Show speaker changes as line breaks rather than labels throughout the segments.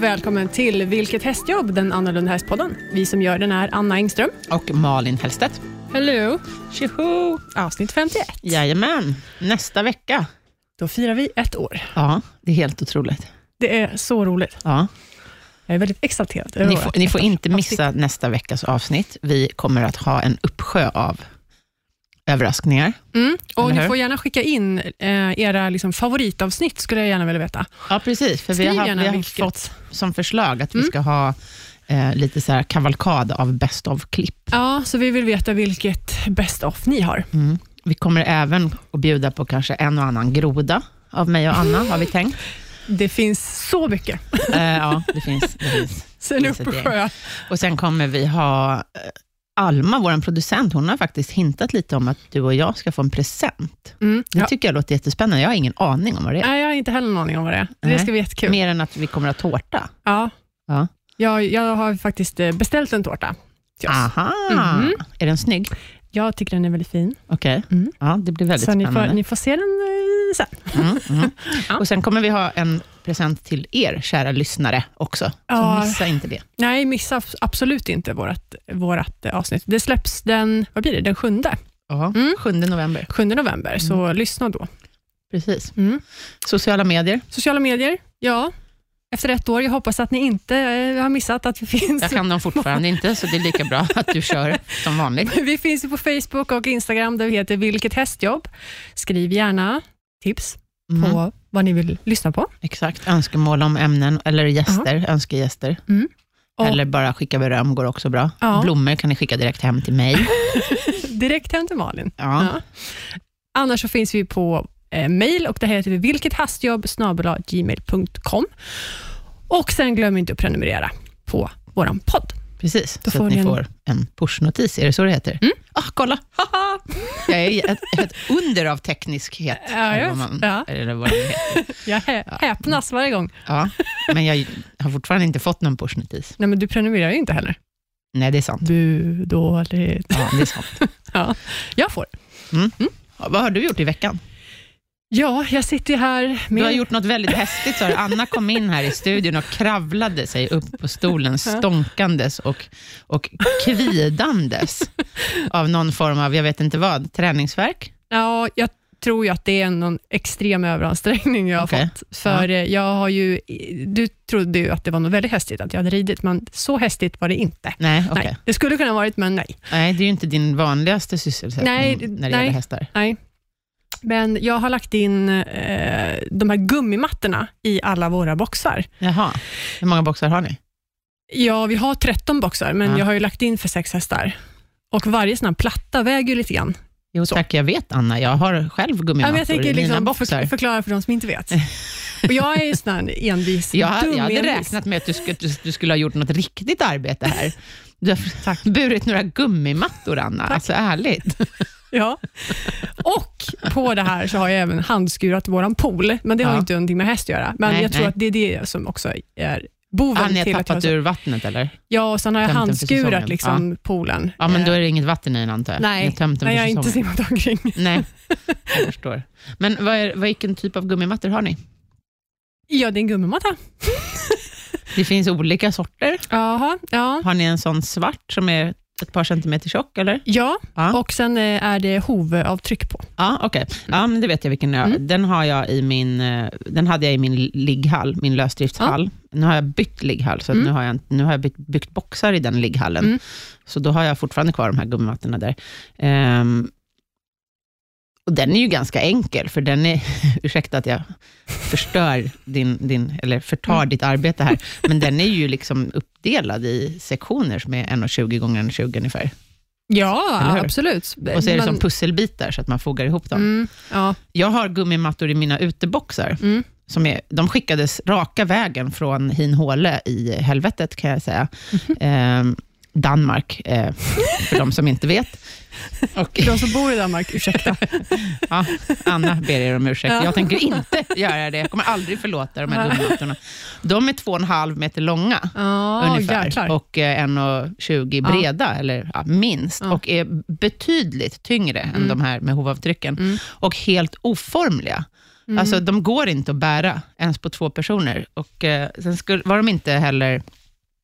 välkommen till Vilket hästjobb, den annorlunda hästpodden. Vi som gör den är Anna Engström.
Och Malin Hellstedt.
Hello!
Tjoho!
Avsnitt 51.
Jajamän, nästa vecka.
Då firar vi ett år.
Ja, det är helt otroligt.
Det är så roligt.
Ja.
Jag är väldigt exalterad.
Ni, får, ni får inte missa nästa veckas avsnitt. Vi kommer att ha en uppsjö av överraskningar.
Mm. Och ni får gärna skicka in eh, era liksom, favoritavsnitt, skulle jag gärna vilja veta.
Ja, precis. För vi
Skriv
har,
gärna
vi har
vilket.
fått som förslag att vi
Mm.
ska ha eh, lite så här kavalkad av best of-klipp.
Ja, så vi vill veta vilket best of ni har.
Mm. Vi kommer även att bjuda på kanske en och annan groda av mig och Anna, har vi tänkt.
Det finns så mycket.
Eh, ja, det finns. Det finns.
Sen upp sjö.
Och sen kommer vi ha eh, Alma, vår producent, hon har faktiskt hintat lite om att du och jag ska få en present.
Mm.
Det
Ja.
tycker jag låter jättespännande. Jag har ingen aning om vad det är.
Nej, jag har inte heller någon aning om vad det är. Det
Nej.
ska bli jättekul.
Mer än att vi kommer att ha tårta.
Ja.
Ja.
Jag, jag har faktiskt eh, beställt en tårta till oss.
Aha!
Mhm.
Är den snygg?
Jag tycker den är väldigt fin.
Okej.
Mm.
Ja, det blir väldigt
så ni får,
spännande.
ni får se den eh, sen.
Mm, mm.
Ja.
Och Sen kommer vi ha en present till er, kära lyssnare, också. Så
Ja.
missa inte det.
Nej, missa abs- absolut inte vårt, vårt eh, avsnitt. Det släpps den, vad blir det, den 7,
Ja.
Mm.
7 november.
7 november, så lyssna då.
Precis.
Mm.
Sociala medier.
Sociala medier, ja. Efter ett år, jag hoppas att ni inte eh, har missat att vi finns.
Jag kan dem fortfarande inte, så det är lika bra att du kör som vanligt.
Vi finns ju på Facebook och Instagram där vi heter Vilket hästjobb. Skriv gärna tips
Mm.
på vad ni vill lyssna på.
Exakt. Önskemål om ämnen eller gäster, önskegäster.
Och
Eller bara skicka beröm går också bra.
Ja.
Blommor kan ni skicka direkt hem till mig.
direkt hem till Malin.
Ja.
Ja. Annars så finns vi på eh, mail och det heter vi vilkethastjobb gmail.com. Och sen glöm inte att prenumerera på vår podd.
Precis,
Då
så att ni
en-
får en pushnotis. Är det så det heter?
Mm.
Ah, kolla! Haha! Jag är ett, ett under av tekniskhet.
Ja, jag
man,
ja.
eller vad.
Jag hä- häpnas varje gång.
Ja, men jag har fortfarande inte fått någon pushnotis.
Nej, men du prenumererar ju inte heller.
Nej, det är sant.
Bu, dåligt.
Ja, det är sant.
Ja, jag får.
Ja, Vad har du gjort i veckan?
Ja, jag sitter här med...
Du har gjort något väldigt häftigt. Så. Anna kom in här i studion och kravlade sig upp på stolen, stånkandes och, och kvidandes av någon form av, jag vet inte vad, träningsverk.
Ja, jag tror ju att det är någon extrem överansträngning jag har
Okej.
fått. För eh, jag har ju, du trodde ju att det var något väldigt hästigt att jag hade ridit, men så hästigt var det inte.
Nej, okej.
Nej, det skulle kunna varit, men nej.
Nej, det är ju inte din vanligaste sysselsättning
Nej,
när det
nej.
gäller hästar.
nej. Men jag har lagt in eh, de här gummimattorna i alla våra boxar.
Jaha, hur många boxar har ni?
Ja, vi har 13 boxar, men
Ja.
jag har ju lagt in för sex hästar. Och varje sån här platta väger ju lite grann.
Jo
Så.
tack, jag vet Anna. Jag har själv
Ja,
gummimattor
men jag tänker
i mina
liksom
boxar.
för, förklara för de som inte vet. Och jag är ju sån här envis,
jag,
dum
jag hade
envis.
räknat med att du skulle, du, skulle ha gjort något riktigt arbete här. Du har burit några gummimattor, Anna. Alltså ärligt.
Ja. Och på det här så har jag även handskurat våran pool, men det har
Ja.
inte någonting med häst att göra. Men
Nej,
jag tror
nej.
att det är det som också är boven
Har ni
till att
tappat ur vattnet eller?
Ja, och sen har jag
Tömt den för säsongen.
handskurat liksom poolen.
Ja, men då
Eh,
är det inget vatten i den antar jag? Ni
Nej,
har tömt den
nej
för
jag har inte
säsongen.
simmat omkring.
Nej, jag förstår. Men vad är, vad, vilken typ av gummimattor har ni?
Ja, det är en gummimatta.
Det finns olika sorter.
Jaha, ja.
Har ni en sån svart som är ett par centimeter tjock? Eller?
Ja,
Ja.
och sen eh, är det hovavtryck på.
Ja, okej. Ja, men det vet jag vilken jag
Mm.
Den har jag i min, eh, den hade jag i min ligghall, min lösdriftshall. Nu har jag bytt ligghall, så
Mm.
nu har jag, nu har jag byggt, byggt boxar i den ligghallen.
Mm.
Så då har jag fortfarande kvar de här gummimattorna där. Ehm, och den är ju ganska enkel, för den är, ursäkta att jag förstör din, din, eller förtar
Mm.
ditt arbete här, men den är ju liksom uppdelad i sektioner som är 1,20 gånger 1,20 ungefär.
Ja, absolut.
Och så är det som pusselbitar, så att man fogar ihop dem.
Mm, ja,
Jag har gummimattor i mina uteboxar.
mm.
Som är, de skickades raka vägen från Hinhåle i helvetet, kan jag säga.
Mhm.
Eh, Danmark, eh, för de som inte vet. Och,
De som bor i Danmark, ursäkta.
ja, Anna ber er om ursäkt.
Ja.
Jag tänker inte göra det. Jag kommer aldrig förlåta de här gummimattorna. De är två och en halv meter långa.
Ja,
ungefär.
jäklar.
Och eh, 1,20
Ja.
breda, eller ja, minst.
Ja.
Och är betydligt tyngre än
Mm.
de här med hovavtrycken.
Mm.
Och helt oformliga.
Mm.
Alltså, de går inte att bära ens på två personer. Och eh, Sen skulle, var de inte heller...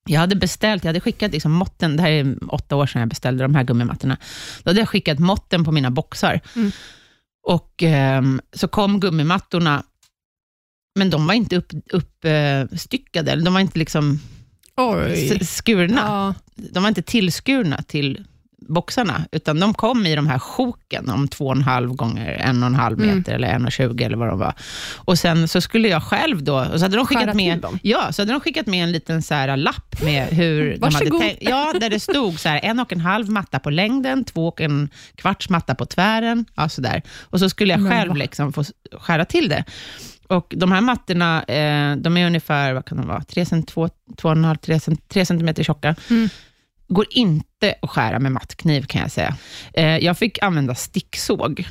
Jag hade beställt, jag hade skickat liksom måtten, det här är åtta år sedan jag beställde de här gummimattorna. Då hade jag skickat måtten på mina boxar.
Mm.
Och ehm, så kom gummimattorna, men de var inte uppstyckade, upp, eh, de var inte liksom
Oj.
skurna.
Ja.
De var inte tillskurna till boxarna, utan de kom i de här sjoken om två och en halv gånger en och en halv
Mm.
meter, eller en och tjugo eller vad de var. Och sen så skulle jag själv då, och så hade de
Skära
skickat med,
dem?
ja, så hade de skickat med en liten så här lapp med hur de hade tänkt. Ja, där det stod så här, en och en halv matta på längden, två och en kvarts matta på tvären, ja, så där. Och så skulle jag
Men
själv
va?
liksom få skära till det. Och de här mattorna, eh, de är ungefär, vad kan de vara, 3 cm, 2,5, 3 cm tjocka.
Mm.
Går inte att skära med mattkniv kan jag säga. Eh, jag fick använda sticksåg.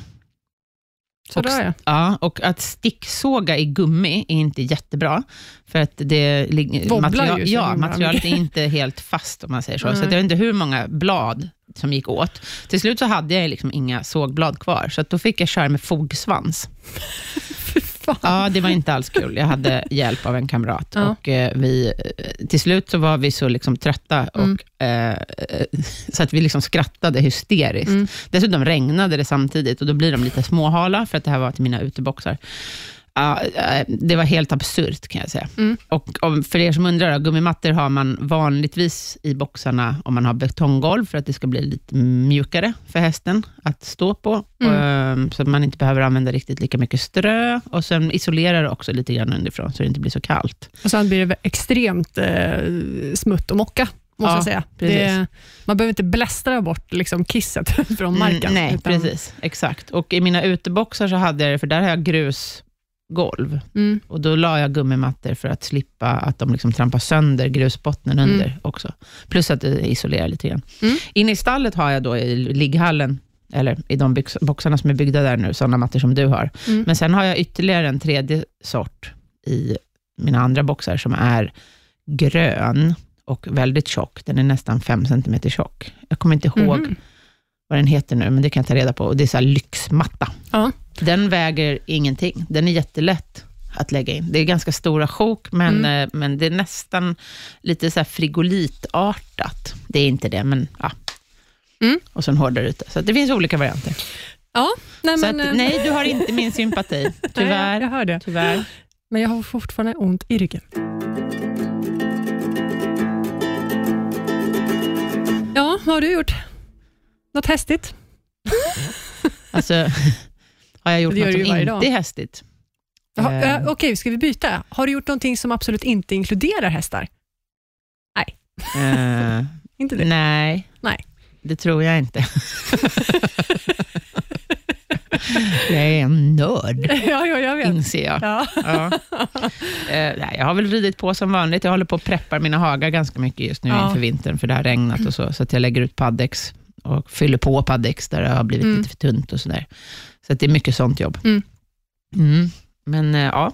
Sådär ja.
Ja, och att sticksåga i gummi är inte jättebra, för att det
Wobblar ju så
ja, materialet är inte helt fast, om man säger så. Så
Nej.
att jag vet inte hur många blad som gick åt. Till slut så hade jag liksom inga sågblad kvar, så att då fick jag köra med fogsvans. Ja, det var inte alls kul. Jag hade hjälp av en kamrat.
Ja.
Och, eh, vi, eh, till slut så var vi så liksom trötta, och,
Mm.
eh, så att vi liksom skrattade hysteriskt.
Mm.
Dessutom regnade det samtidigt, och då blir de lite småhala, för att det här var till mina uteboxar. Ja, eh, det var helt absurt, kan jag säga.
Mm.
Och om, för er som undrar, gummimattor har man vanligtvis i boxarna om man har betonggolv, för att det ska bli lite mjukare för hästen att stå på,
Mm.
och, så att man inte behöver använda riktigt lika mycket strö. Och sen isolerar det också lite grann underifrån, så det inte blir så kallt.
Och sen blir det extremt eh, smutt och mocka, måste
Ja,
jag säga.
precis.
Det, man behöver inte blästra bort liksom, kisset från marken.
Mm, nej,
utan-
precis. Exakt. Och i mina uteboxar så hade jag, för där har jag grusgolv,
Mm.
och då la jag gummimattor för att slippa att de liksom trampar sönder grusbottnen
Mm.
under också. Plus att det isolerar lite grann.
Mm.
Inne i stallet har jag då i ligghallen, eller i de byx- boxarna som är byggda där nu, sådana mattor som du har.
Mm.
Men sen har jag ytterligare en tredje sort i mina andra boxar, som är grön och väldigt tjock. Den är nästan fem centimeter tjock. Jag kommer inte ihåg
Mhm.
vad den heter nu, men det kan jag ta reda på. Och det är så lyxmatta.
Ja.
Den väger ingenting. Den är jättelätt att lägga in. Det är ganska stora sjok, men,
Mm.
eh, men det är nästan lite så här frigolitartat. Det är inte det, men ja.
Mm.
Och så en hårdare ute. Så det finns olika varianter.
Ja, nej, men,
att,
eh,
nej, du har inte min sympati.
nej, jag
Tyvärr.
hör det.
Tyvärr.
Men jag har fortfarande ont i ryggen. Ja, vad har du gjort? Något hästigt?
Alltså, har jag gjort
Det
något som inte
dag.
är hästigt? Eh,
Okej, ska vi byta? Har du gjort någonting som absolut inte inkluderar hästar?
Eh,
Inte det?
nej.
Nej.
Det tror jag inte. jag är en nörd,
ja, ja, jag vet.
inser jag.
Ja.
Ja. Nej, jag har väl ridit på som vanligt. Jag håller på att preppar mina hagar ganska mycket just nu
Ja.
inför vintern, för det har regnat och så. Så jag lägger ut paddex och fyller på paddex där det har blivit
Mm.
lite för tunt och sådär. Så det är mycket sånt jobb.
Mm.
Mm. Men eh, ja,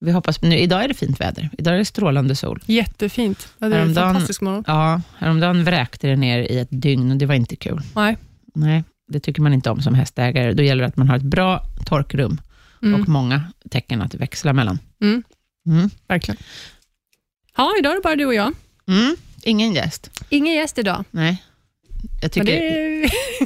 vi hoppas. Nu, idag är det fint väder. Idag är det strålande sol.
Jättefint. Ja, det är en fantastisk morgon.
Ja, häromdagen vräkte det ner i ett dygn och det var inte kul.
Nej.
Nej, det tycker man inte om som hästägare. Då gäller det att man har ett bra torkrum
Mm,
och många tecken att växla mellan.
Mm.
Mm.
verkligen. Ja, idag är det bara du och jag.
Ingen gäst.
Ingen gäst idag,
Nej. Jag
men
tycker,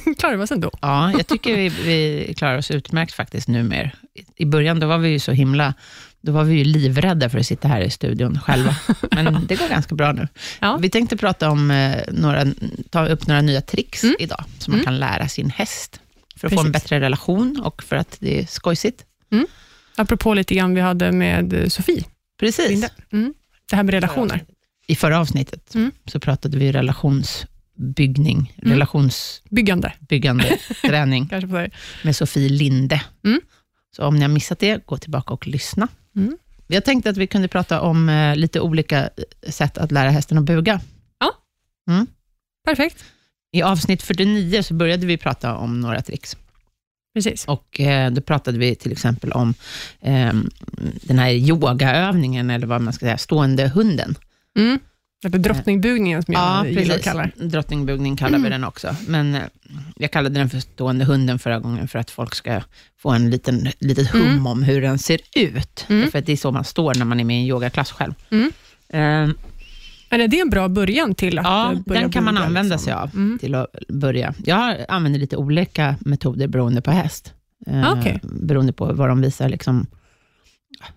det klarar vi oss ändå.
ja, jag tycker vi, vi klarar oss utmärkt faktiskt numera. I början då var vi ju så himla då var vi ju livrädda för att sitta här i studion själva. Men det går ganska bra nu.
Ja.
Vi tänkte prata om eh, några, ta upp några nya tricks
Mm.
idag, som man
Mm.
kan lära sin häst. För att få en
Precis.
bättre relation och för att det är skojsigt.
Apropå lite grann vi hade med eh, Sofie
Precis.
Mm. Det här med relationer.
I förra avsnittet
Mm.
så pratade vi relationsbyggning,
Mm.
relationsbyggande
Byggande,
träning
kanske på det.
med Sofie Linde.
Mm.
Så om ni har missat det, gå tillbaka och lyssna.
Mm.
Jag tänkte att vi kunde prata om eh, lite olika eh, sätt att lära hästen att buga.
Perfekt.
I avsnitt 49 så började vi prata om några tricks.
Precis.
Och eh, då pratade vi till exempel om eh, den här yogaövningen, eller vad man ska säga, stående hunden.
Mm. Eller drottningbugningen som jag gillar att kalla det.
Drottningbugning kallar vi den också. Men eh, jag kallade den för stående hunden förra gången, för att folk ska få en liten, litet hum om hur den ser ut.
Mm.
För att det är så man står när man är med i en yogaklass själv.
Mm.
Ehm,
Är det en bra början till att
Ja,
eh, börja
den kan man använda
liksom?
sig av
Mm.
till att börja. Jag använder lite olika metoder beroende på häst.
Ah, okej.
Beroende på vad de visar, liksom,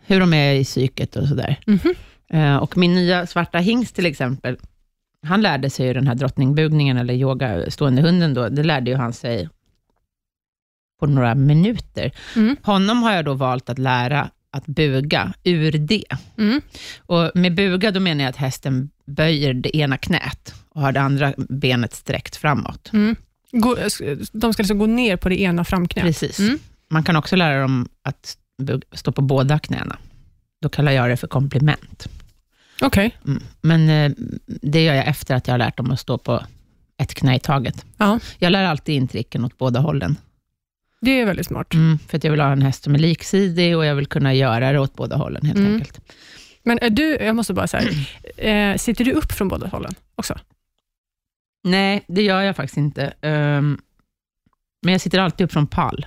hur de är i psyket och sådär. Eh, och min nya svarta hingst till exempel, han lärde sig ju den här drottningbugningen, eller yoga, stående hunden då, det lärde ju han sig på några minuter.
Mm.
Honom har jag då valt att lära att buga ur det.
Mm.
Och med buga, då menar jag att hästen böjer det ena knät och har det andra benet sträckt framåt.
Mm. Gå, de ska alltså gå ner på det ena framknät?
Precis.
Mm.
Man kan också lära dem att stå på båda knäna. Då kallar jag det för komplement.
Okej.
Mm. Men eh, det gör jag efter att jag har lärt dem att stå på ett knä i taget.
Ja,
Jag lär alltid in tricken åt båda hållen.
det är väldigt smart.
Mm. För att jag vill ha en häst som är liksidig och jag vill kunna göra det åt båda hållen helt
Mm.
enkelt.
Men är du, jag måste bara säga, eh, sitter du upp från båda hållen också?
Nej, det gör jag faktiskt inte. Ehm, men jag sitter alltid upp från pall.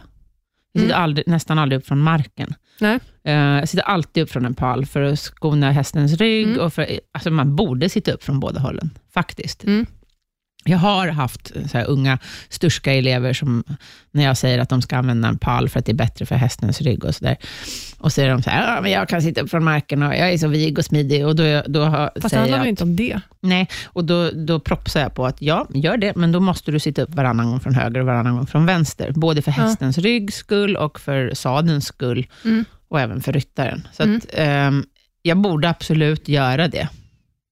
Jag sitter
Mm.
aldrig, nästan aldrig upp från marken.
Nej.
Eh, jag sitter alltid upp från en pall för att skona hästens rygg.
Mm.
Och för, alltså man borde sitta upp från båda hållen, faktiskt.
Mm.
Jag har haft så här unga sturska elever som, när jag säger att de ska använda en pall för att det är bättre för hästens rygg och sådär. Och så är de så här, ja, men jag kan sitta upp från marken och jag är så vig och smidig. Och då, då har,
Fast det handlar
jag att-
inte om det?
Nej, och då, då propsar jag på att ja, gör det, men då måste du sitta upp varannan gång från höger och varannan gång från vänster. Både för
Ja.
hästens ryggs skull och för sadelns skull
Mm.
och även för ryttaren. Så
Mm.
att, ehm, jag borde absolut göra det,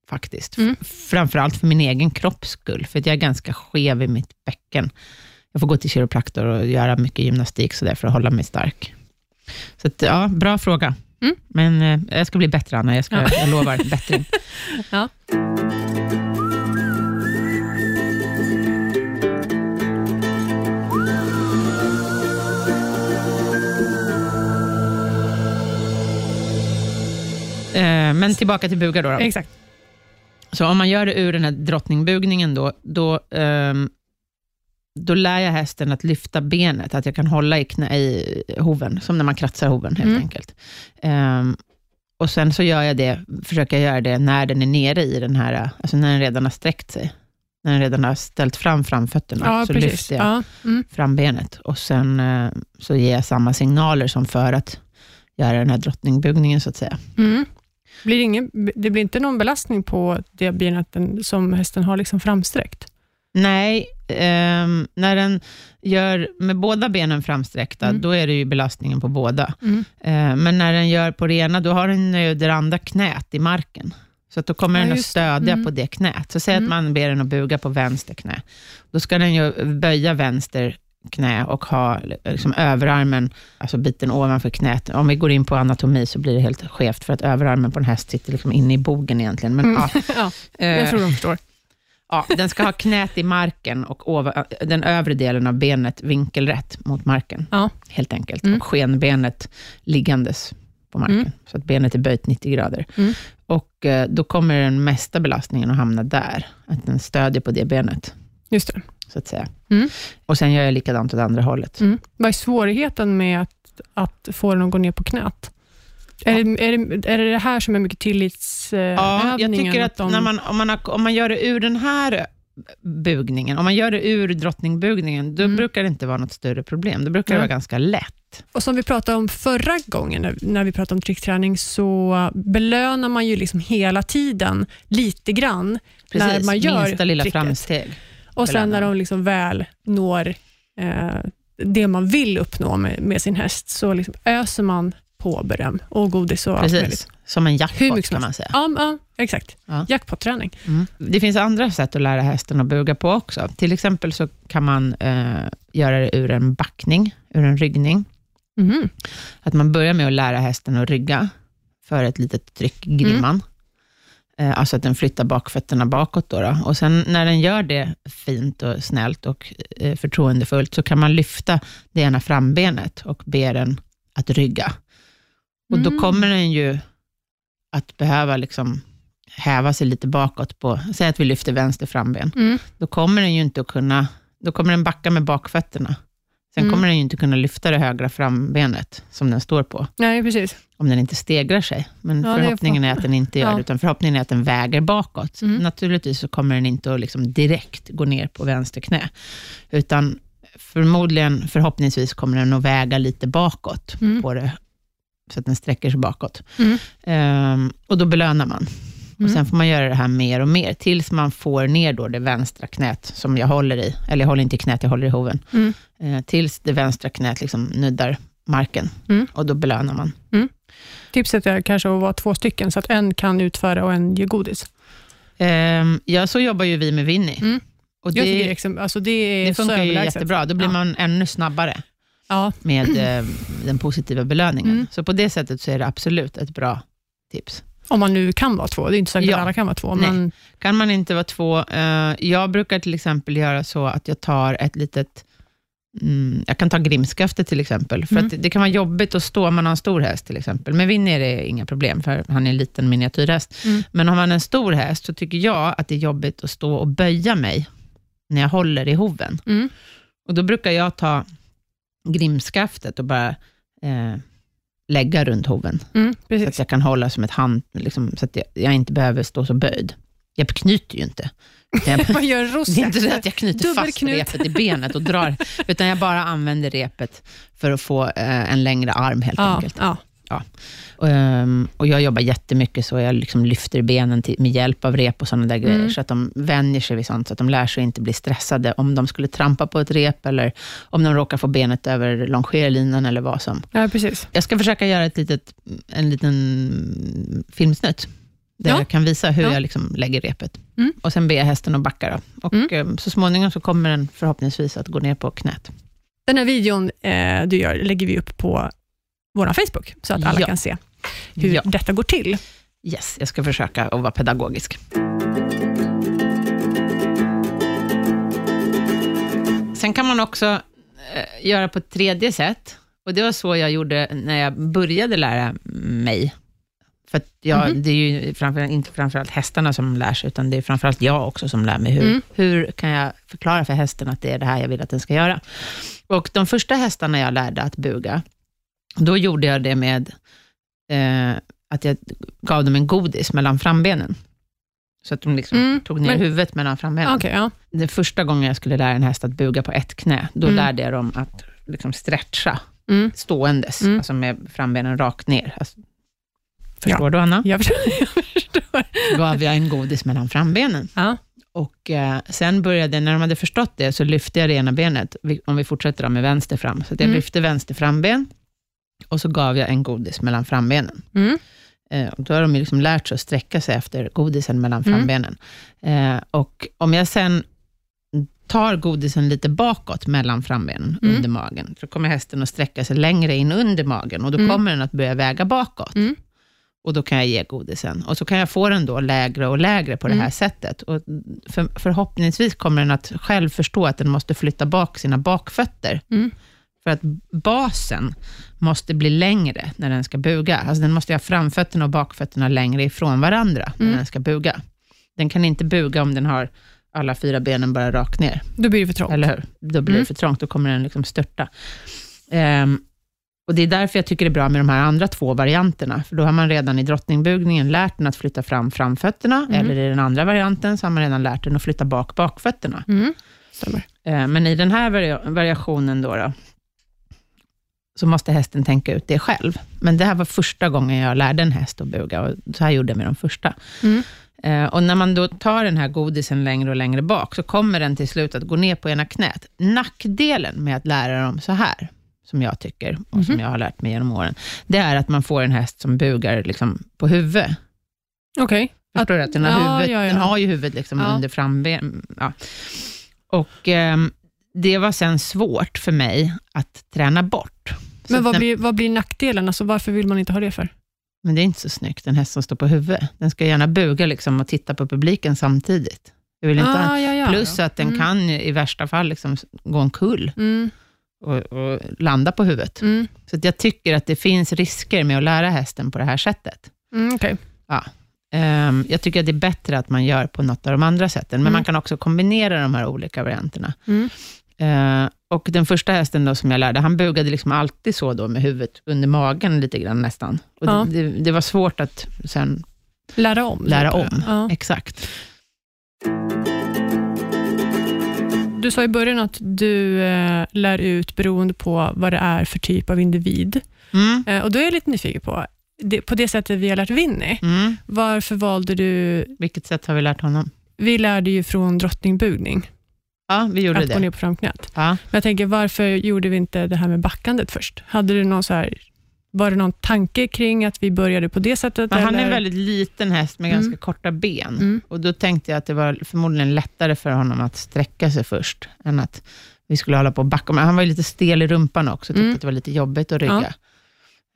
faktiskt.
Mm.
Framförallt för min egen kropps skull, för att jag är ganska skev i mitt bäcken. Jag får gå till kiropraktor och göra mycket gymnastik så där för att hålla mig stark. Så att, ja, bra fråga.
Mm.
Men eh, jag ska bli bättre, Anna. Jag, ska,
Ja.
jag lovar bättring.
Ja.
Eh, men tillbaka till bugar då. då.
Exakt.
Så om man gör det ur den här drottningbugningen då, då, ehm, då lär jag hästen att lyfta benet, att jag kan hålla i, knä, i hoven, som när man kratsar hoven helt
Mm.
enkelt. Ehm, och sen så gör jag det, försöker jag göra det när den är nere i den här, alltså när den redan har sträckt sig. När den redan har ställt fram framfötterna,
Ja,
så
precis.
lyfter jag
Ja. Mm.
frambenet. Och sen eh, så ger jag samma signaler som för att göra den här drottningbugningen, så att säga.
Mm. Blir det, ingen, det blir inte någon belastning på det benet som hästen har liksom framsträckt?
Nej, ehm, när den gör med båda benen framsträckta,
Mm.
då är det ju belastningen på båda.
Mm.
Eh, men när den gör på det ena, då har den ju det andra knät i marken. Så att då kommer
Ja,
den att stödja
Mm.
på det knät. Så säg
Mm.
att man ber den att buga på vänster knä. Då ska den ju böja vänster knä och ha liksom överarmen, alltså biten ovanför knät. Om vi går in på anatomi så blir det helt skevt, för att överarmen på en häst sitter liksom inne i bogen egentligen. Men,
Mm.
ja,
ja,
eh,
jag tror de förstår.
Ja, den ska ha knät i marken och over, den övre delen av benet vinkelrätt mot marken,
Ja.
helt enkelt.
Mm.
Och skenbenet liggandes på marken,
Mm.
så att benet är böjt 90 grader.
Mm.
Och eh, då kommer den mesta belastningen att hamna där, att den stödjer på det benet,
Just det.
Så att säga.
Mm.
Och sen gör jag likadant åt andra hållet.
Mm. Vad är svårigheten med att, att få den att gå ner på knät? Är, det, är, det, är det det här som är mycket tillitsövningen?
Ja, jag tycker att
de,
när man, om, man har, om man gör det ur den här bugningen, om man gör det ur drottningbugningen, då
Mm.
brukar det inte vara något större problem. Då brukar det vara ganska lätt.
Och som vi pratade om förra gången, när, när vi pratade om tryckträning, så belönar man ju liksom hela tiden lite grann när
Precis,
man gör
minsta lilla
tricket.
framsteg.
Och sen när de liksom väl når eh, det man vill uppnå med, med sin häst, så liksom öser man på beröm och godis och allt möjligt.
Precis, som en jackpot kan man säga.
Ja, ja, exakt.
Ja.
Jackpot-träning.
Mm. Det finns andra sätt att lära hästen att buga på också. Till exempel så kan man eh, göra det ur en backning, ur en ryggning.
Mhm.
Att man börjar med att lära hästen att rygga för ett litet tryck i grimman. Eh, alltså att den flyttar bakfötterna bakåt. Då, då. Och sen när den gör det fint och snällt och eh, förtroendefullt, så kan man lyfta det ena frambenet och be den att rygga. Och då
Mm.
kommer den ju att behöva liksom häva sig lite bakåt på, säg att vi lyfter vänster framben,
Mm.
då kommer den ju inte att kunna då kommer den backa med bakfötterna. Sen
Mm.
kommer den ju inte kunna lyfta det högra frambenet som den står på,
Nej, precis.
om den inte stegrar sig. Men
Ja, är
förhoppningen
för-
är att den inte gör
Ja.
det, utan förhoppningen är att den väger bakåt.
Mm.
Naturligtvis så kommer den inte att liksom direkt gå ner på vänster knä, utan förmodligen, förhoppningsvis, kommer den att väga lite bakåt
Mm.
på det, så att den sträcker sig bakåt.
Mm.
Ehm, och då belönar man. Och
Mm.
Sen får man göra det här mer och mer, tills man får ner då det vänstra knät, som jag håller i. Eller jag håller inte i knät, jag håller i hoven.
Mm.
Eh, tills det vänstra knät liksom nuddar marken.
Mm.
Och då belönar man.
Tipset är kanske att vara två stycken, så att en kan utföra och en ger godis.
Ehm, ja, så jobbar ju vi med Winnie.
Mm.
Och
det, är
det,
alltså det är
det funkar ju jättebra. Då blir
Ja.
man ännu snabbare
Ja,
med eh, den positiva belöningen.
Mm.
Så på det sättet så är det absolut ett bra tips.
Om man nu kan vara två. Det är inte säkert
Ja.
att alla kan vara två.
Nej.
Men,
Kan man inte vara två, eh, jag brukar till exempel göra så att jag tar ett litet, mm, jag kan ta grimskaftet till exempel, för
Mm.
att det, det kan vara jobbigt att stå om man har en stor häst till exempel. Med Winnie är det inga problem, för han är en liten miniatyrhäst.
Mm.
Men har man en stor häst, så tycker jag att det är jobbigt att stå och böja mig, när jag håller i hoven.
mm,
Och då brukar jag ta grimskaftet och bara eh, lägga runt hoven,
mm,
så att jag kan hålla som ett hand, liksom, så att jag, jag inte behöver stå så böjd. Jag knyter ju inte. Jag,
Man gör en
det är inte så att jag knyter fast repet i benet och drar, utan jag bara använder repet för att få eh, en längre arm helt
Ja,
enkelt.
ja.
Och, ehm, och jag jobbar jättemycket så, jag liksom lyfter benen till, med hjälp av rep och sådana där grejer,
Mm.
så att de vänjer sig vid sånt, så att de lär sig inte bli stressade om de skulle trampa på ett rep, eller om de råkar få benet över longerlinan eller vad som.
ja, precis.
Jag ska försöka göra ett litet, en liten filmsnutt, där
Ja.
jag kan visa hur
Ja.
jag liksom lägger repet.
Mm.
Och sen ber jag hästen att backa. Då. Och
Mm.
eh, så småningom så kommer den förhoppningsvis att gå ner på knät.
Den här videon eh, du gör lägger vi upp på vår Facebook, så att alla
Ja.
kan se hur
Ja.
detta går till.
Yes, jag ska försöka att vara pedagogisk. Sen kan man också eh, göra på ett tredje sätt. Och Det var så jag gjorde när jag började lära mig. För jag,
Mhm.
det är ju framför, inte framförallt hästarna som lär sig, utan det är framförallt jag också som lär mig. Hur,
Mm.
hur kan jag förklara för hästen att det är det här jag vill att den ska göra? Och De första hästarna jag lärde att buga, då gjorde jag det med eh, att jag gav dem en godis mellan frambenen. Så att de liksom
Mm,
tog ner
men-
huvudet mellan frambenen.
Okej, ja.
Den första gången jag skulle lära en häst att buga på ett knä, då
Mm.
lärde jag dem att liksom stretcha
Mm.
ståendes,
Mm.
alltså med frambenen rakt ner. Alltså, förstår du, Anna?
Jag förstår. Jag förstår.
gav jag en godis mellan frambenen.
Ja.
Och eh, sen började, när de hade förstått det, så lyfte jag det ena benet, om vi fortsätter då med vänster fram. Så jag
Mm.
lyfte vänster framben, och så gav jag en godis mellan frambenen.
Mm.
Eh, och då har de ju liksom lärt sig att sträcka sig efter godisen mellan
Mm.
frambenen. Eh, och om jag sen tar godisen lite bakåt mellan frambenen,
Mm.
under magen, så kommer hästen att sträcka sig längre in under magen, och då
Mm.
kommer den att börja väga bakåt.
Mm.
Och då kan jag ge godisen. Och så kan jag få den då lägre och lägre på det här
Mm.
sättet. Och för, förhoppningsvis kommer den att själv förstå att den måste flytta bak sina bakfötter. För att basen måste bli längre när den ska buga. Alltså den måste ha framfötterna och bakfötterna längre ifrån varandra när
Mm.
den ska buga. Den kan inte buga om den har alla fyra benen bara rakt ner.
Då blir det för trångt.
Eller hur? Då blir
Mm.
det för trångt, då kommer den liksom störta. Ehm, och Det är därför jag tycker det är bra med de här andra två varianterna, för då har man redan i drottningbugningen lärt den att flytta fram framfötterna,
Mm.
eller i den andra varianten så har man redan lärt den att flytta bak bakfötterna.
Mm. Stämmer.
Ehm, men i den här varia- variationen då, då, så måste hästen tänka ut det själv. Men det här var första gången jag lärde en häst att buga, och så här gjorde jag med de första.
Mm.
Eh, och när man då tar den här godisen längre och längre bak, så kommer den till slut att gå ner på ena knät. Nackdelen med att lära dem så här, som jag tycker, och som
Mhm.
jag har lärt mig genom åren, det är att man får en häst som bugar liksom på huvudet.
Okej.
Förstår du? Att den har,
Ja,
huvudet,
ja, ja.
Den har ju huvudet liksom under framben. Och ehm, det var sen svårt för mig att träna bort.
Men vad
den,
blir, vad blir nackdelen? Alltså, varför vill man inte ha det för?
men det är inte så snyggt, en häst som står på huvudet. Den ska gärna buga liksom och titta på publiken samtidigt. Vill inte ha
Ah, ja, ja.
Plus att den
Mm.
kan i värsta fall liksom gå en kull
Mm.
och, och landa på huvudet.
Mm.
Så jag tycker att det finns risker med att lära hästen på det här sättet.
Mm, Okej.
Ehm, jag tycker att det är bättre att man gör på något av de andra sätten, men
Mm.
man kan också kombinera de här olika varianterna.
Mm.
Och den första hästen då som jag lärde, han bugade liksom alltid så då med huvudet under magen lite grann nästan. Och
Ja.
det, det, det var svårt att sen
Lära om.
lära om.
Ja.
Exakt.
Du sa i början att du eh, lär ut beroende på vad det är för typ av individ.
Mm.
Eh, och Då är jag lite nyfiken på, det, på det sättet vi har lärt Winnie,
Mm.
varför valde du...
Vilket sätt har vi lärt honom?
Vi lärde ju från drottningbugning,
Ja, vi gjorde
att gå
det.
ner på framknät.
Ja.
Men jag tänker, varför gjorde vi inte det här med backandet först? Hade du någon så här, var det någon tanke kring att vi började på det sättet?
Men han är
eller?
en väldigt liten häst med
Mm.
ganska korta ben.
Mm.
Och Då tänkte jag att det var förmodligen lättare för honom att sträcka sig först, än att vi skulle hålla på och backa. Men han var ju lite stel i rumpan också, tyckte
Mm.
att det var lite jobbigt att rygga.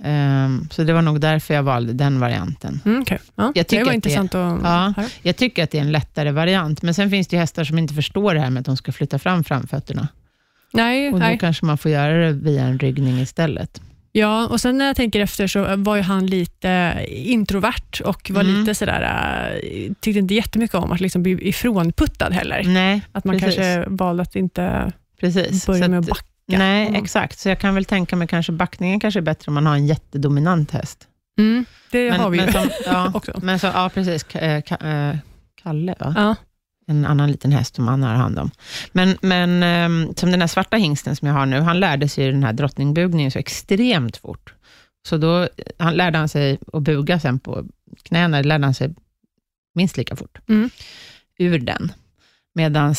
Ehm, så det var nog därför jag valde den varianten.
Mm, okay. ja.
Jag tycker
det var
att
intressant att
Ja.
höra.
Jag tycker att det är en lättare variant, men sen finns det hästar som inte förstår det här med att de ska flytta fram framfötterna.
Nej,
Och då
nej.
kanske man får göra det via en ryggning istället.
Ja, och sen när jag tänker efter så var ju han lite introvert och var
Mm.
lite sådär, äh, tyckte inte jättemycket om att liksom bli ifrånputtad heller.
Nej,
Att man
precis.
kanske valde att inte
precis.
börja med
att
backa.
Nej,
honom.
exakt. Så jag kan väl tänka mig kanske backningen kanske är bättre om man har en jättedominant häst.
Mm, det
men,
har vi ju
men som, ja,
också.
men så, ja, precis. Eh, eh, Kalle, va?
Ja.
en annan liten häst som han har hand om. Men, men ehm, som den här svarta hingsten som jag har nu, han lärde sig den här drottningbugningen så extremt fort. Så då han lärde han sig att buga sen på knäna, det lärde han sig minst lika fort
Mm.
ur den. Medan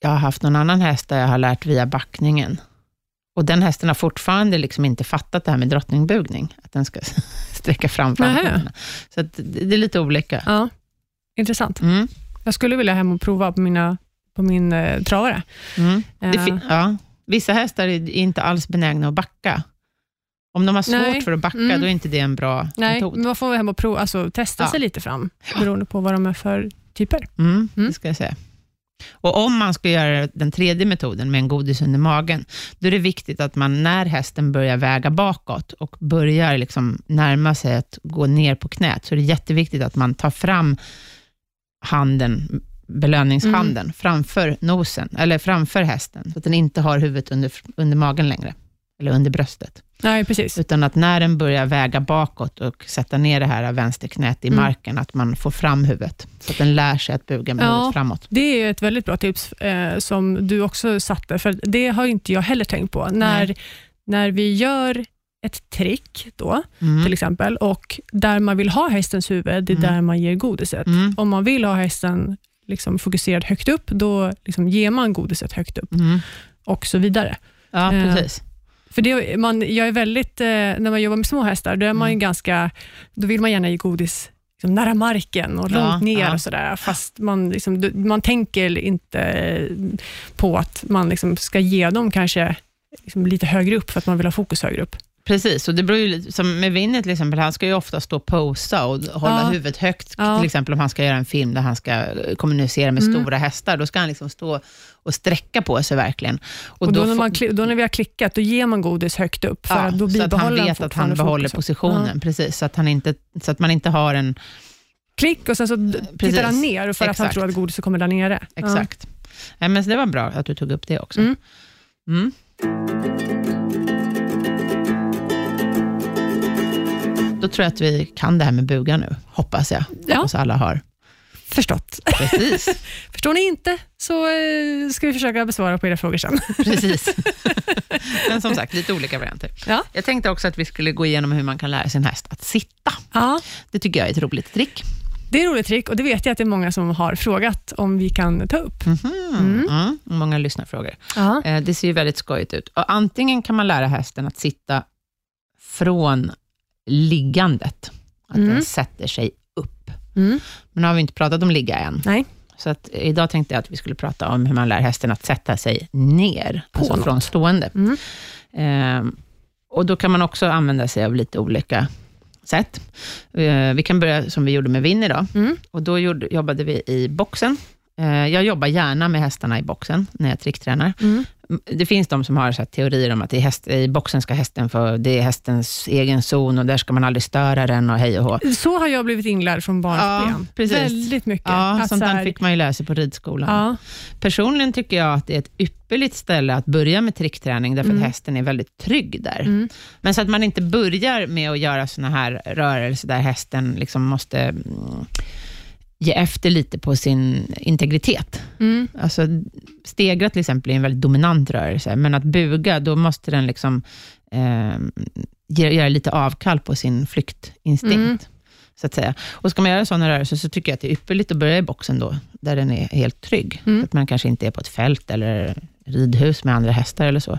jag har haft någon annan häst där jag har lärt via backningen. Och den hästen har fortfarande liksom inte fattat det här med drottningbugning, att den ska sträcka fram framfötterna. Så det är lite olika.
ja, intressant.
Mm.
Jag skulle vilja hem och prova på, mina, på min eh, travare.
Mm. Fin- ja. Vissa hästar är inte alls benägna att backa. Om de har svårt
Nej.
för att backa,
Mm.
då är inte det en bra
nej,
metod.
men man får hem och prova, alltså, testa
Ja.
sig lite fram, beroende på vad de är för typer.
Mm,
Mm.
Det ska jag säga. Och om man ska göra den tredje metoden med en godis under magen, då är det viktigt att man när hästen börjar väga bakåt och börjar liksom närma sig att gå ner på knät, så är det jätteviktigt att man tar fram handen, belöningshanden,
Mm.
framför nosen, eller framför hästen, så att den inte har huvudet under, under magen längre, eller under bröstet.
Nej, precis.
Utan att när den börjar väga bakåt och sätta ner det här vänsterknät i
Mm.
marken, att man får fram huvudet, så att den lär sig att buga med
Ja.
huvudet framåt.
Det är ett väldigt bra tips eh, som du också satte, för det har inte jag heller tänkt på. När,
Nej.
när vi gör ett trick då,
Mm.
till exempel, och där man vill ha hästens huvud, det är
Mm.
där man ger godiset.
Mm.
Om man vill ha hästen liksom fokuserad högt upp, då liksom ger man godiset högt upp
Mm.
och så vidare.
Ja,
Eh,
precis.
För det, man, jag är väldigt, eh, när man jobbar med små hästar, då, är man
Mm.
ganska, då vill man gärna ge godis liksom nära marken och
Ja,
långt ner
ja.
och sådär, fast man, liksom, man tänker inte på att man liksom ska ge dem kanske liksom lite högre upp, för att man vill ha fokus högre upp.
Precis, och det beror ju lite, som med Winnie till exempel, han ska ju ofta stå och posa och hålla
Ja.
huvudet högt,
Ja.
till exempel om han ska göra en film där han ska kommunicera med
Mm.
stora hästar, då ska han liksom stå och sträcka på sig verkligen.
Och, då, när
får-
man, då när vi har klickat, då ger man godis högt upp, för
Ja,
att då
så att han vet att han behåller positionen, precis, så att, han inte, så att man inte har en...
Klick och sen så
Precis.
tittar han ner, för att han
Exakt.
tror att godiset kommer där nere.
Exakt. Nej, men det var bra att du tog upp det också.
Mm.
Mm. Då tror jag att vi kan det här med buga nu, hoppas jag.
Ja.
Hoppas alla har.
Förstått.
Precis.
Förstår ni inte, så eh, ska vi försöka besvara på era frågor sen.
Precis. Men som sagt, lite olika varianter.
Ja.
Jag tänkte också att vi skulle gå igenom hur man kan lära sin häst att sitta.
Ja,
Det tycker jag är ett roligt trick.
det är ett roligt trick och det vet jag att det är många som har frågat om vi kan ta upp.
Mhm.
Mm.
Mm. Många lyssnarfrågor.
Ja.
Eh, Det ser ju väldigt skojigt ut. Och antingen kan man lära hästen att sitta från liggandet, att
Mm.
den sätter sig upp.
Mm.
Men nu har vi inte pratat om ligga än.
Nej.
Så att idag tänkte jag att vi skulle prata om hur man lär hästen att sätta sig ner,
På
alltså
något.
från stående.
Mm.
Ehm, och Då kan man också använda sig av lite olika sätt. Eh, vi kan börja som vi gjorde med Winnie då.
Mm.
Och då gjorde, jobbade vi i boxen. Eh, jag jobbar gärna med hästarna i boxen när jag tricktränar.
Mm.
Det finns de som har så teorier om att i, häst, i boxen ska hästen få, det är hästens egen zon och där ska man aldrig störa den och hej och hå.
Så har jag blivit inlärd från barnsben.
Ja.
Väldigt mycket.
Ja,
Att
sånt
här-
fick man ju lära sig på ridskolan.
Ja,
Personligen tycker jag att det är ett ypperligt ställe att börja med trickträning, därför
Mm.
att hästen är väldigt trygg där.
mm,
Men så att man inte börjar med att göra såna här rörelser där hästen liksom måste mm, ge efter lite på sin integritet.
mm,
Alltså, stegra till exempel är en väldigt dominant rörelse, men att buga, då måste den liksom, eh, göra lite avkall på sin flyktinstinkt.
Mm.
Så att säga. Och ska man göra sådana rörelser, så tycker jag att det är ypperligt att börja i boxen då, där den är helt trygg.
Mm.
Så att man kanske inte är på ett fält eller ridhus med andra hästar eller så.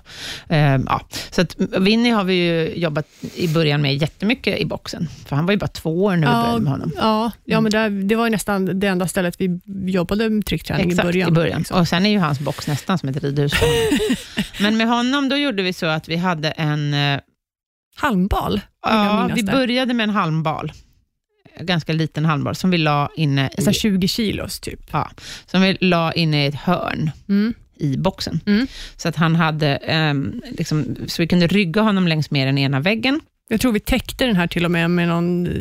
Eh, ja. Så att Winnie har vi ju jobbat i början med jättemycket i boxen, för han var ju bara två år när vi började med honom.
ja, ja, men där, det var ju nästan det enda stället vi jobbade med tryckträning
Exakt,
i början. liksom.
Och sen är ju hans box nästan som ett ridhus. Men med honom, då gjorde vi så att vi hade en... eh,
Halmbal,
Ja, vi
det.
började med en halmbal. Ganska liten halmbal, som vi la inne i,
Så här 20 kilos typ.
som vi la inne i ett hörn
Mm.
I boxen.
Mm.
Så att han hade, ehm, liksom, så vi kunde rygga honom längs med den ena väggen,
Jag tror vi täckte den här till och med med någon eh,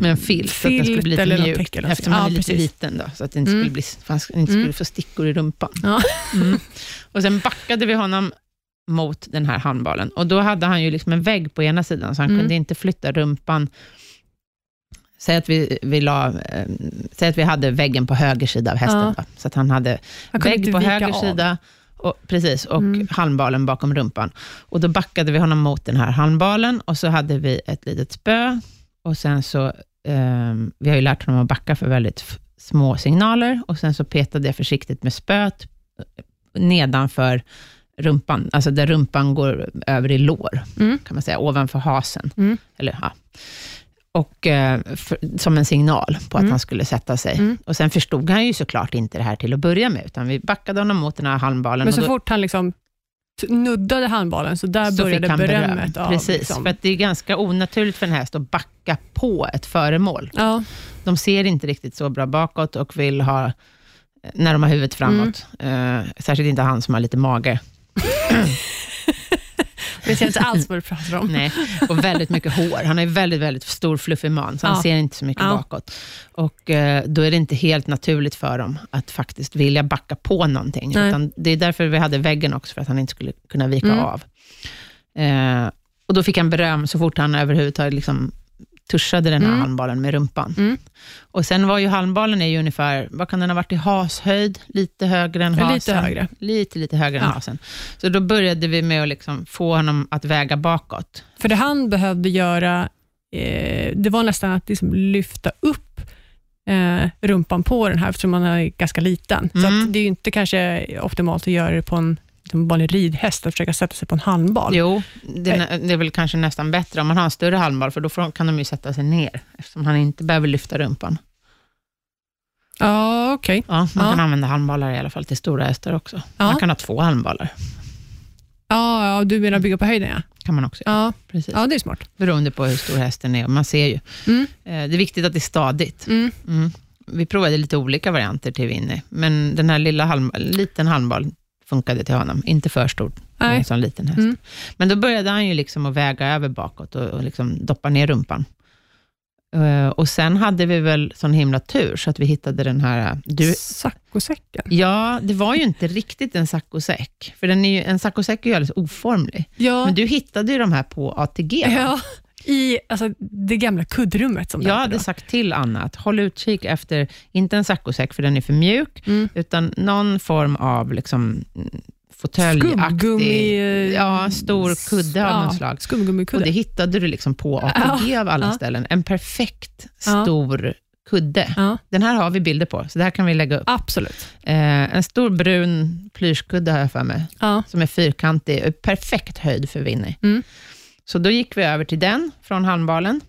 med en filt, så att den skulle bli lite mjuk, eftersom han
ja,
är lite liten, då, så att det inte
Mm.
skulle, bli, för han inte skulle
Mm.
få stickor i rumpan.
Ja.
Mm. Och sen backade vi honom mot den här handbollen. Och då hade han ju liksom en vägg på ena sidan, så han
Mm.
kunde inte flytta rumpan. Säg att vi, vi, la, eh, säg att vi hade väggen på höger sida av hästen,
Ja.
så att han hade
Han
vägg på höger
av.
sida, och, precis, och
Mm.
handbalen bakom rumpan. Och Då backade vi honom mot den här handbalen, och så hade vi ett litet spö, och sen så, eh, vi har ju lärt honom att backa för väldigt små signaler, och sen så petade jag försiktigt med spöet nedanför rumpan, alltså där rumpan går över i lår,
Mm.
kan man säga, ovanför hasen.
Mm.
Eller, ja. Och eh, för, som en signal på att
Mm.
han skulle sätta sig.
Mm.
Och Sen förstod han ju såklart inte det här till att börja med, utan vi backade honom mot den här halmballen.
Men så
då,
fort han liksom nuddade handbollen, så där
så
började berömmet
beröm.
av.
Precis,
liksom.
för det är ganska onaturligt för en häst att backa på ett föremål.
ja,
De ser inte riktigt så bra bakåt och vill ha, när de har huvudet framåt,
Mm.
eh, särskilt inte han som har lite mage,
det känns inte alls vad du pratar om.
Nej, och väldigt mycket hår. Han är väldigt, väldigt stor fluffig man, så han
Ja.
ser inte så mycket
Ja.
bakåt. Och eh, Då är det inte helt naturligt för dem att faktiskt vilja backa på någonting. Det är därför vi hade väggen också, för att han inte skulle kunna vika
Mm.
av. Eh, och Då fick han beröm så fort han överhuvudtaget liksom tuschade den här
Mm.
handbollen med rumpan.
Mm.
Och Sen var ju handbollen är ju ungefär, vad kan den ha varit i hashöjd? Lite högre än
Lite
hasen.
högre.
Lite, lite högre än
Ja.
hasen. Så då började vi med att liksom få honom att väga bakåt.
För det han behövde göra, eh, det var nästan att liksom lyfta upp eh, rumpan på den här, eftersom han är ganska liten. Så
Mm.
att det är inte kanske optimalt att göra det på en liksom, vanlig ridhäst, att försöka sätta sig på en handbal.
Jo, det, är- det är väl kanske nästan bättre om man har en större halmboll, för då kan de ju sätta sig ner, eftersom han inte behöver lyfta rumpan.
Ja, okej.
Ja, man
Ja.
kan använda halmbollar i alla fall till stora hästar också.
Ja.
Man kan ha två halmbollar,
Ja, ja, du menar bygga på höjden, ja.
kan man också göra.
Ja,
Precis.
ja det är smart.
Beroende på hur stor hästen är. Man ser ju.
Mm.
Eh, Det är viktigt att det är stadigt.
Mm.
Mm. Vi provade lite olika varianter till Winnie, men den här lilla halm, liten halmboll funkade till honom. Inte för stor, för
Nej.
en sån liten häst.
Mm.
Men då började han ju liksom att väga över bakåt och, och liksom doppa ner rumpan. Eh, och sen hade vi väl sån himla tur, så att vi hittade den här... Du,
Saccosäcken.
ja, det var ju inte riktigt en saccosäck, för den är ju, en saccosäck är ju alldeles oformlig.
Ja,
Men du hittade ju de här på ATG.
ja, i alltså, det gamla kuddrummet som
Jag hade
då.
sagt till Anna att håll utkik efter, inte en saccosäck, för den är för mjuk,
Mm.
utan någon form av liksom, fåtöljaktig, ja, stor kudde av
ja,
något slag. Och
Skumgummikudde.
det hittade du liksom på ATG av alla
ja.
ställen. En perfekt
Ja.
stor kudde.
Ja,
Den här har vi bilder på, så det här kan vi lägga upp.
absolut.
Eh, en stor brun plyschkudde har jag för mig,
Ja.
som är fyrkantig, perfekt höjd för Winnie.
Mm.
Så då gick vi över till den från handbalen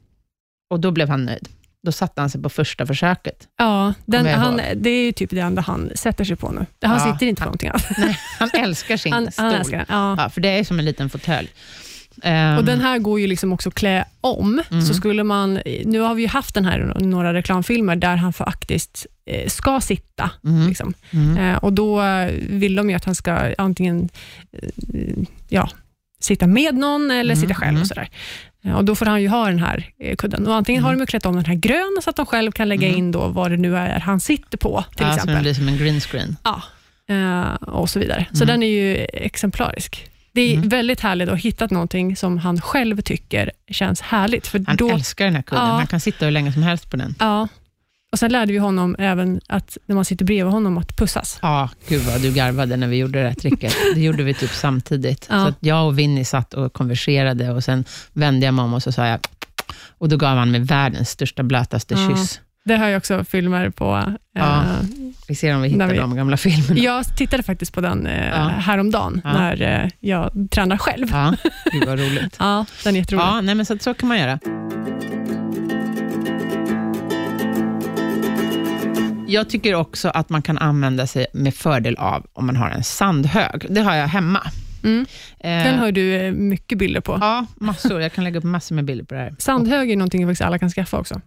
och då blev han nöjd. Då satte han sig på första försöket.
Ja, den, han, det är ju typ det enda han sätter sig på nu. Han
Ja,
sitter inte på någonting annat.
Nej, han älskar sin
Han,
stol.
han älskar. Ja.
Ja, för det är som en liten fåtölj. Ehm,
Och den här går ju liksom också att klä om.
Mm.
Så skulle man, nu har vi ju haft den här i några reklamfilmer där han faktiskt eh, ska sitta.
Mm.
Liksom.
Mm.
Eh, och Då eh, vill de ju att han ska antingen ja, sitta med någon eller
Mm,
sitta själv.
mm.
och sådär. Eh, och Då får han ju ha den här eh, kudden. Och antingen
Mm.
har de klätt om den här grön, så att de själv kan lägga
Mm.
in då vad det nu är han sitter på, till
ja, så den
exempel.
blir som en green screen.
Ja, eh, och så vidare. Så
Mm.
den är ju exemplarisk. Det är
Mm.
väldigt härligt att ha hittat någonting som han själv tycker känns härligt. För
Han
då,
älskar den här kudden.
Ja.
Han kan sitta hur länge som helst på den.
ja. Och Sen lärde vi honom även att när man sitter bredvid honom att pussas.
Ja, gud vad du garvade när vi gjorde det här tricket. Det gjorde vi typ samtidigt.
Ja.
Så jag och Vinny satt och konverserade och sen vände jag mig om och så sa jag och då gav han mig världens största, blötaste
Ja.
kyss.
Det har jag också filmer på.
Ja.
Eh,
Vi ser om vi hittar
vi-
de gamla filmerna.
Jag tittade faktiskt på den eh,
Ja.
häromdagen,
Ja.
när eh, jag tränar själv. Ja,
Ja, gud vad roligt.
den är jätterolig.
Ja, nej, men så, så kan man göra. Jag tycker också att man kan använda sig med fördel av om man har en sandhög. Det har jag hemma.
Mm.
Eh,
Den har du eh, mycket bilder på.
Ja, massor. Jag kan lägga upp massor med bilder på det här.
Sandhög är någonting faktiskt alla kan skaffa också.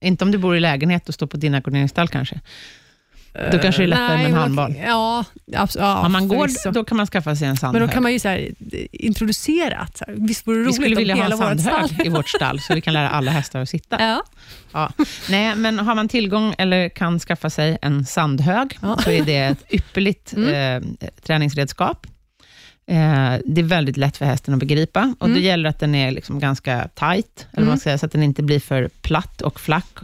Inte om du bor i lägenhet och står på din ackorderingsstall kanske. Då kanske det är lättare med en
man-
handboll.
Ja, absolut. Ja,
Om man går,
förvisso.
då kan man skaffa sig en
Men
sandhög.
då kan man ju så här, eh, introducera att så här, visst vore det
vi
roligt
skulle
om
vilja ha en sandhög i vårt stall, så vi kan lära alla hästar att sitta.
Ja.
Ja. Nej, men har man tillgång eller kan skaffa sig en sandhög,
Ja.
så är det ett ypperligt
Mm.
eh, träningsredskap. Eh, det är väldigt lätt för hästen att begripa och
Mm.
det gäller att den är liksom ganska tight, eller
Mm.
man ska säga, så att den inte blir för platt och flack.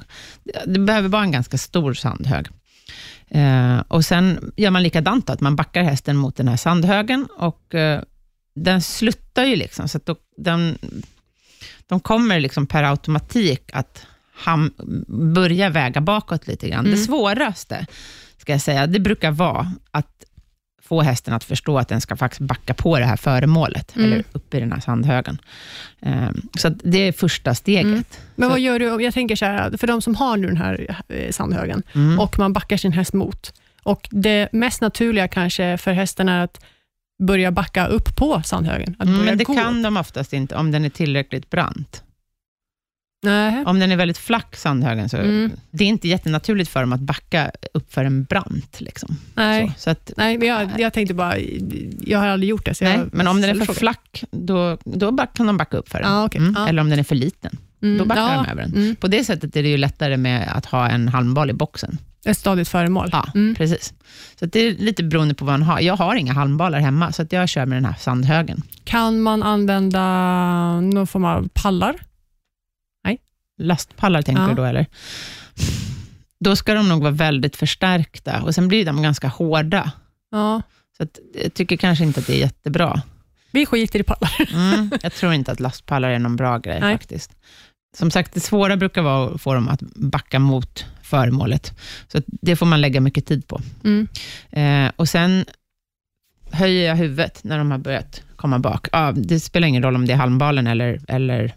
Det behöver vara en ganska stor sandhög. Eh, och Sen gör man likadant, då, att man backar hästen mot den här sandhögen och eh, den sluttar ju liksom, så att då, den, de kommer liksom per automatik att ham, börja väga bakåt lite grann.
Mm.
Det svåraste, ska jag säga, det brukar vara att få hästen att förstå att den ska faktiskt backa på det här föremålet,
Mm.
eller upp i den här sandhögen. Um, så det är första steget.
Mm. Men vad gör du, jag tänker så här, för de som har nu den här eh, sandhögen,
Mm.
och man backar sin häst mot, och det mest naturliga kanske för hästen är att börja backa upp på sandhögen. Att
Mm,
börja
men det
gå
kan de oftast inte, om den är tillräckligt brant.
Nej.
Om den är väldigt flack, sandhögen, så
Mm.
det är inte jättenaturligt för dem att backa upp för en brant. Liksom.
Nej.
Så, så att,
Nej, men jag, jag tänkte bara, jag har aldrig gjort det.
Nej, men om den är för
frågan.
flack, då, då kan de backa upp för den.
Ja, okej.
Mm.
Ja.
Eller om den är för liten.
Mm,
då backar
ja,
de över den.
Mm,
På det sättet är det ju lättare med att ha en halmboll i boxen.
ett stadigt föremål.
Ja,
Mm.
precis. Så det är lite beroende på vad man har. Jag har inga halmbollar hemma, så jag kör med den här sandhögen.
Kan man använda någon form av pallar?
Lastpallar tänker
Ja.
du då, eller? Då ska de nog vara väldigt förstärkta och sen blir de ganska hårda.
Ja.
Så att jag tycker kanske inte att det är jättebra.
Vi skiter i pallar.
Mm, jag tror inte att lastpallar är någon bra grej
Nej.
faktiskt. Som sagt, det svåra brukar vara att få dem att backa mot föremålet. Så det får man lägga mycket tid på.
Mm.
Eh, och sen höjer jag huvudet när de har börjat komma bak. Ja, det spelar ingen roll om det är halmbalen eller, eller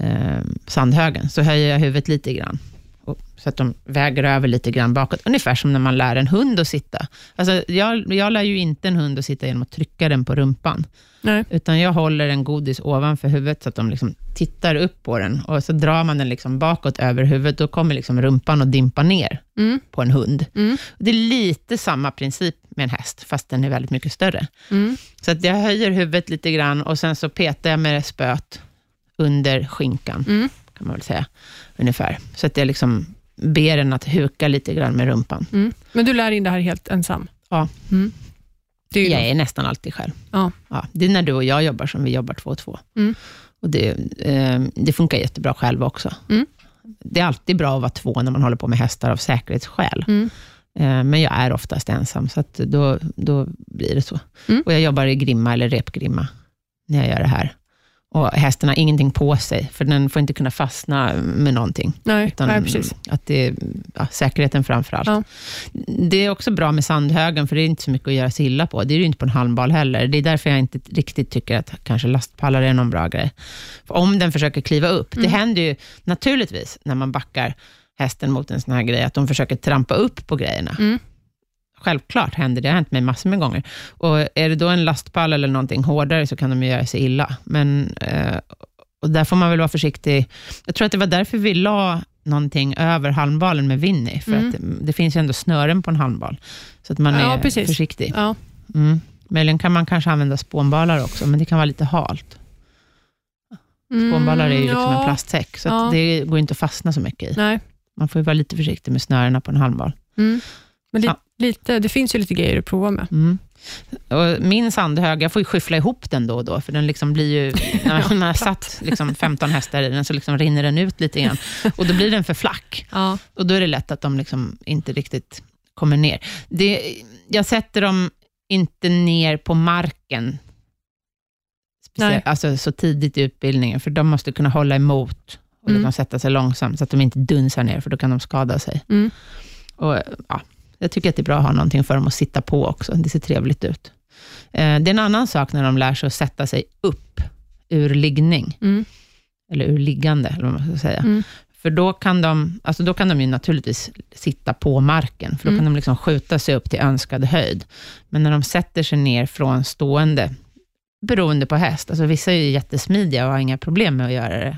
eh, sandhögen, så höjer jag huvudet lite grann. Och, så att de väger över lite grann bakåt. Ungefär som när man lär en hund att sitta. Alltså, jag, jag lär ju inte en hund att sitta genom att trycka den på rumpan,
Nej.
utan jag håller en godis ovanför huvudet, så att de liksom tittar upp på den, och så drar man den liksom bakåt över huvudet, då kommer liksom rumpan att dimpa ner
Mm.
på en hund.
Mm.
Det är lite samma princip med en häst, fast den är väldigt mycket större.
Mm.
Så att jag höjer huvudet lite grann och sen så petar jag med spöet under skinkan,
Mm.
kan man väl säga, ungefär. Så att jag liksom ber den att huka lite grann med rumpan.
Mm. Men du lär in det här helt ensam?
Ja.
Mm. Det är
Jag
då-
är nästan alltid själv.
Ja.
Ja, det är när du och jag jobbar som vi jobbar två och två.
Mm.
Och det, eh, det funkar jättebra själv också.
Mm.
Det är alltid bra att vara två när man håller på med hästar av säkerhetsskäl.
Mm.
Eh, Men jag är oftast ensam, så att då, då blir det så.
Mm.
Och jag jobbar i grimma eller repgrimma när jag gör det här. Och hästen har ingenting på sig, för den får inte kunna fastna med någonting.
Nej,
Utan
nej, precis.
Att det ja, säkerheten framför allt.
Ja.
Det är också bra med sandhögen, för det är inte så mycket att göra sig illa på. Det är det ju inte på en halmbal heller. Det är därför jag inte riktigt tycker att kanske lastpallar är någon bra grej. För om den försöker kliva upp, det
Mm.
händer ju naturligtvis när man backar hästen mot en sån här grej, att de försöker trampa upp på grejerna.
Mm.
Självklart händer det, det har hänt mig massor med gånger. Och är det då en lastpall eller någonting hårdare, så kan de göra sig illa. Men, eh, och där får man väl vara försiktig. Jag tror att det var därför vi la någonting över halmbalen med Winnie, för
Mm.
att det finns ju ändå snören på en halmbal, så att man
Ja,
är
precis.
försiktig.
Ja.
Mm. Möjligen kan man kanske använda spånbalar också, men det kan vara lite halt. Spånbalar är ju liksom
Mm, ja.
en plastsäck, så
Ja.
det går inte att fastna så mycket i.
Nej.
Man får ju vara lite försiktig med snörena på en halmbal.
Mm. Men
Ja.
Lite, det finns ju lite grejer att prova med.
Mm. Och min sandhög, jag får ju skyffla ihop den då och då, för den liksom blir ju, när man har satt liksom 15 hästar i den, så liksom rinner den ut lite grann. Och då blir den för flack.
Ja.
Och då är det lätt att de liksom inte riktigt kommer ner. Det, jag sätter dem inte ner på marken, speciellt, alltså så tidigt i utbildningen, för de måste kunna hålla emot och
Mm.
liksom sätta sig långsamt, så att de inte dunsar ner, för då kan de skada sig.
Mm.
Och, ja, jag tycker att det är bra att ha någonting för dem att sitta på också. Det ser trevligt ut. Eh, det är en annan sak när de lär sig att sätta sig upp ur liggning,
Mm.
eller ur liggande, eller vad man ska säga.
Mm.
För då kan, de, alltså då kan de ju naturligtvis sitta på marken, för då
Mm.
kan de liksom skjuta sig upp till önskad höjd. Men när de sätter sig ner från stående, beroende på häst, alltså vissa är ju jättesmidiga och har inga problem med att göra det.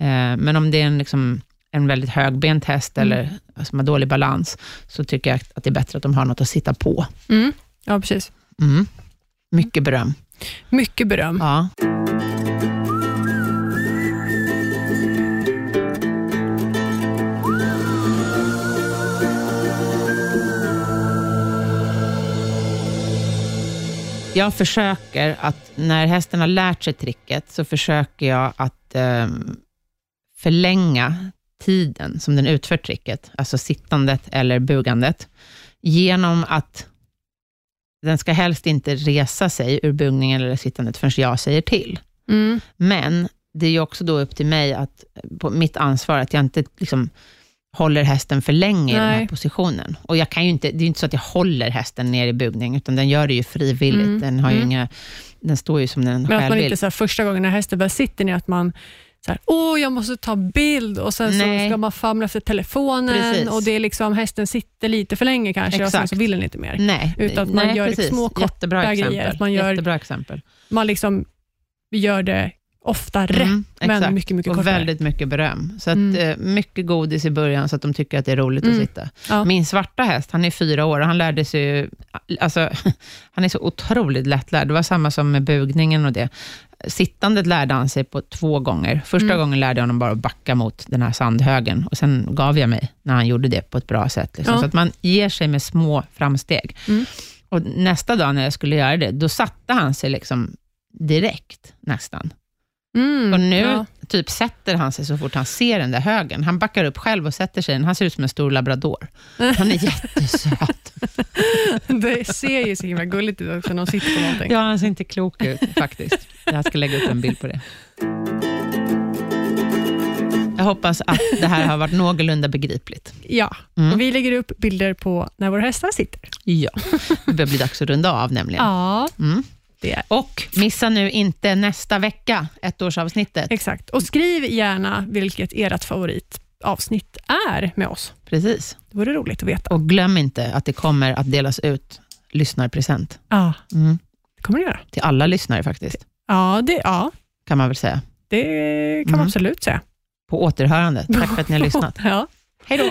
Eh, men om det är en, liksom, en väldigt högbent häst,
Mm.
eller som har dålig balans, så tycker jag att det är bättre att de har något att sitta på.
Mm. ja, precis.
Mm. Mycket beröm.
Mycket beröm.
Ja. Jag försöker att, när hästen har lärt sig tricket, så försöker jag att ehm, förlänga tiden som den utför tricket, alltså sittandet eller bugandet, genom att den ska helst inte resa sig ur bugningen eller sittandet förrän jag säger till.
Mm.
Men det är ju också då upp till mig, att, på mitt ansvar, att jag inte liksom håller hästen för länge i den här
Nej.
positionen. Och jag kan ju inte, det är ju inte så att jag håller hästen ner i bugning, utan den gör det ju frivilligt.
Mm,
Den, har
mm.
inga, den står ju som den
Men att
själv
man
vill.
inte så här, första gången när hästen väl sitter ner, att man så här, åh, jag måste ta bild och sen så ska man famla efter telefonen
Precis.
och det är liksom, hästen sitter lite för länge kanske och sen
Exakt.
så vill den inte mer.
Nej,
Utan att man
nej,
gör
precis.
små, korta
Jättebra
grejer,
exempel.
man gör-
Jättebra exempel.
Man liksom gör det oftare,
Mm,
men mycket, mycket
och
kortare.
väldigt mycket beröm. Så att,
Mm.
eh, mycket godis i början, så att de tycker att det är roligt
Mm.
att sitta.
Ja.
Min svarta häst, han är fyra år och han lärde sig ju, alltså, han är så otroligt lättlärd. Det var samma som med bugningen och det. Sittandet lärde han sig på två gånger. Första
Mm.
gången lärde jag honom bara att backa mot den här sandhögen och sen gav jag mig när han gjorde det på ett bra sätt. Liksom.
Ja.
Så att man ger sig med små framsteg.
Mm.
Och nästa dag när jag skulle göra det, då satte han sig liksom direkt nästan.
Mm,
Och nu
ja.
typ sätter han sig så fort han ser den där högen. Han backar upp själv och sätter sig. Han ser ut som en stor labrador. Han är jättesöt.
Det ser ju så himla gulligt ut också när de sitter på någonting.
Ja, han ser inte klok ut faktiskt. Jag ska lägga upp en bild på det. Jag hoppas att det här har varit någorlunda begripligt.
Ja,
Mm.
och vi lägger upp bilder på när våra hästar sitter.
Ja, det börjar bli dags att runda av nämligen.
Ja,
Mm.
Det är
Och missa nu inte nästa vecka, ettårsavsnittet.
exakt. Och skriv gärna vilket ert favoritavsnitt är med oss.
Precis.
Det vore roligt att veta.
Och glöm inte att det kommer att delas ut lyssnarpresent.
Ja,
Mm.
det kommer det göra.
Till alla lyssnare faktiskt,
Ja, det, ja,
kan man väl säga.
det kan man
Mm.
absolut säga.
På återhörande. Tack för att ni har lyssnat.
Ja.
Hej då.